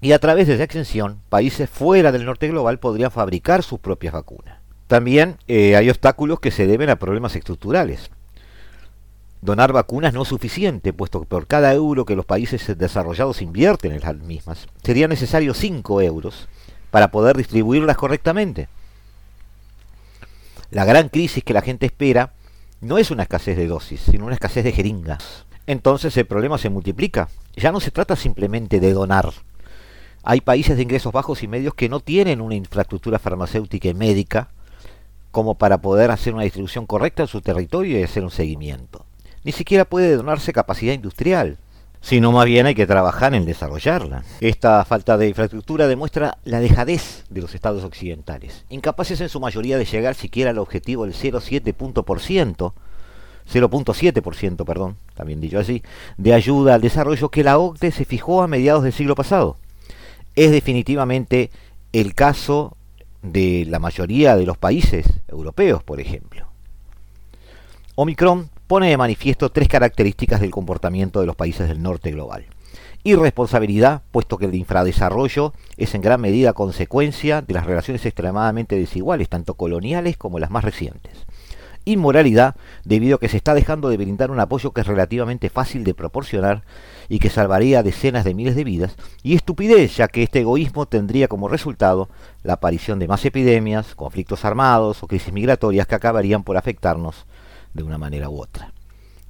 Y a través de esa exención, países fuera del norte global podrían fabricar sus propias vacunas. También eh, hay obstáculos que se deben a problemas estructurales. Donar vacunas no es suficiente, puesto que por cada euro que los países desarrollados invierten en las mismas, sería necesario 5 euros para poder distribuirlas correctamente. La gran crisis que la gente espera no es una escasez de dosis, sino una escasez de jeringas. Entonces el problema se multiplica. Ya no se trata simplemente de donar. Hay países de ingresos bajos y medios que no tienen una infraestructura farmacéutica y médica como para poder hacer una distribución correcta en su territorio y hacer un seguimiento. Ni siquiera puede donarse capacidad industrial. sino más bien hay que trabajar en desarrollarla. Esta falta de infraestructura demuestra la dejadez de los estados occidentales, incapaces en su mayoría de llegar siquiera al objetivo del 0,7%, 0.7%, perdón, también dicho así, de ayuda al desarrollo que la OCDE se fijó a mediados del siglo pasado. Es definitivamente el caso de la mayoría de los países europeos, por ejemplo. Omicron pone de manifiesto tres características del comportamiento de los países del norte global. Irresponsabilidad, puesto que el infradesarrollo es en gran medida consecuencia de las relaciones extremadamente desiguales, tanto coloniales como las más recientes. Inmoralidad, debido a que se está dejando de brindar un apoyo que es relativamente fácil de proporcionar y que salvaría decenas de miles de vidas. Y estupidez, ya que este egoísmo tendría como resultado la aparición de más epidemias, conflictos armados o crisis migratorias que acabarían por afectarnos de una manera u otra.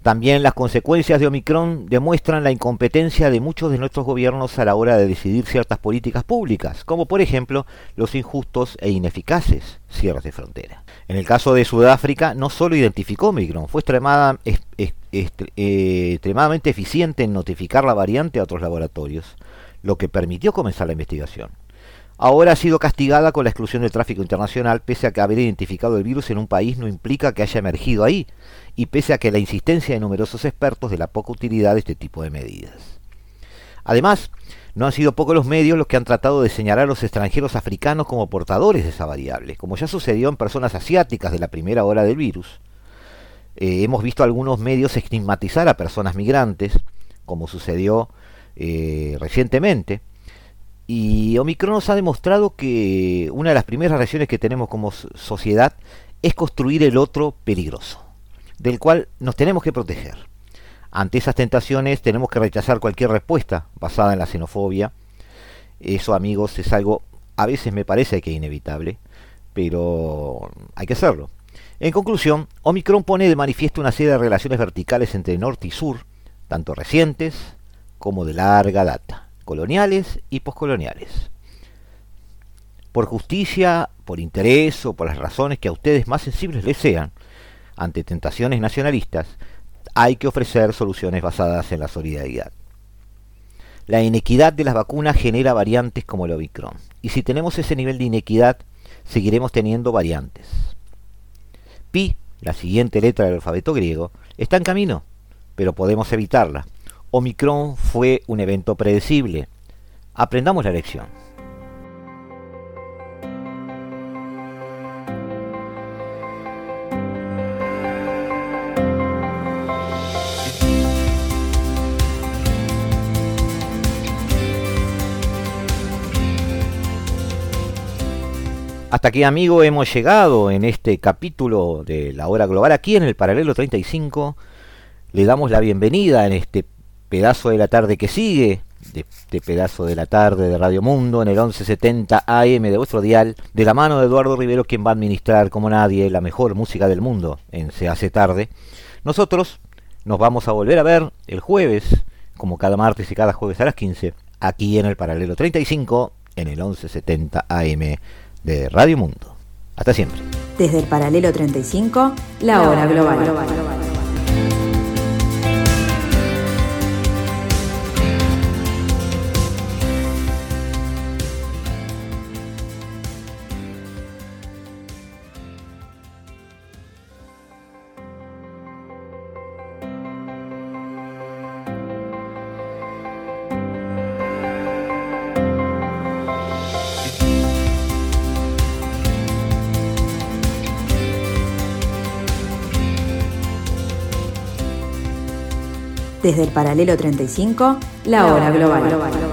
También las consecuencias de Omicron demuestran la incompetencia de muchos de nuestros gobiernos a la hora de decidir ciertas políticas públicas, como por ejemplo los injustos e ineficaces cierres de frontera. En el caso de Sudáfrica, no solo identificó Omicron, fue eh, extremadamente eficiente en notificar la variante a otros laboratorios, lo que permitió comenzar la investigación ahora ha sido castigada con la exclusión del tráfico internacional, pese a que haber identificado el virus en un país no implica que haya emergido ahí, y pese a que la insistencia de numerosos expertos de la poca utilidad de este tipo de medidas. Además, no han sido pocos los medios los que han tratado de señalar a los extranjeros africanos como portadores de esa variable, como ya sucedió en personas asiáticas de la primera hora del virus. Eh, hemos visto algunos medios estigmatizar a personas migrantes, como sucedió eh, recientemente, y Omicron nos ha demostrado que una de las primeras reacciones que tenemos como sociedad es construir el otro peligroso, del cual nos tenemos que proteger. Ante esas tentaciones tenemos que rechazar cualquier respuesta basada en la xenofobia. Eso, amigos, es algo a veces me parece que inevitable, pero hay que hacerlo. En conclusión, Omicron pone de manifiesto una serie de relaciones verticales entre norte y sur, tanto recientes como de larga data coloniales y poscoloniales. Por justicia, por interés o por las razones que a ustedes más sensibles les sean, ante tentaciones nacionalistas, hay que ofrecer soluciones basadas en la solidaridad. La inequidad de las vacunas genera variantes como el Omicron, y si tenemos ese nivel de inequidad, seguiremos teniendo variantes. Pi, la siguiente letra del alfabeto griego, está en camino, pero podemos evitarla. Omicron fue un evento predecible. Aprendamos la lección. Hasta aquí, amigo, hemos llegado en este capítulo de la hora global aquí en el paralelo 35. Le damos la bienvenida en este pedazo de la tarde que sigue, de este pedazo de la tarde de Radio Mundo en el 1170 AM de vuestro dial, de la mano de Eduardo Rivero, quien va a administrar como nadie la mejor música del mundo en Se hace tarde. Nosotros nos vamos a volver a ver el jueves, como cada martes y cada jueves a las 15, aquí en el paralelo 35, en el 1170 AM de Radio Mundo. Hasta siempre. Desde el paralelo 35, la hora global. Desde el paralelo 35, la hora global.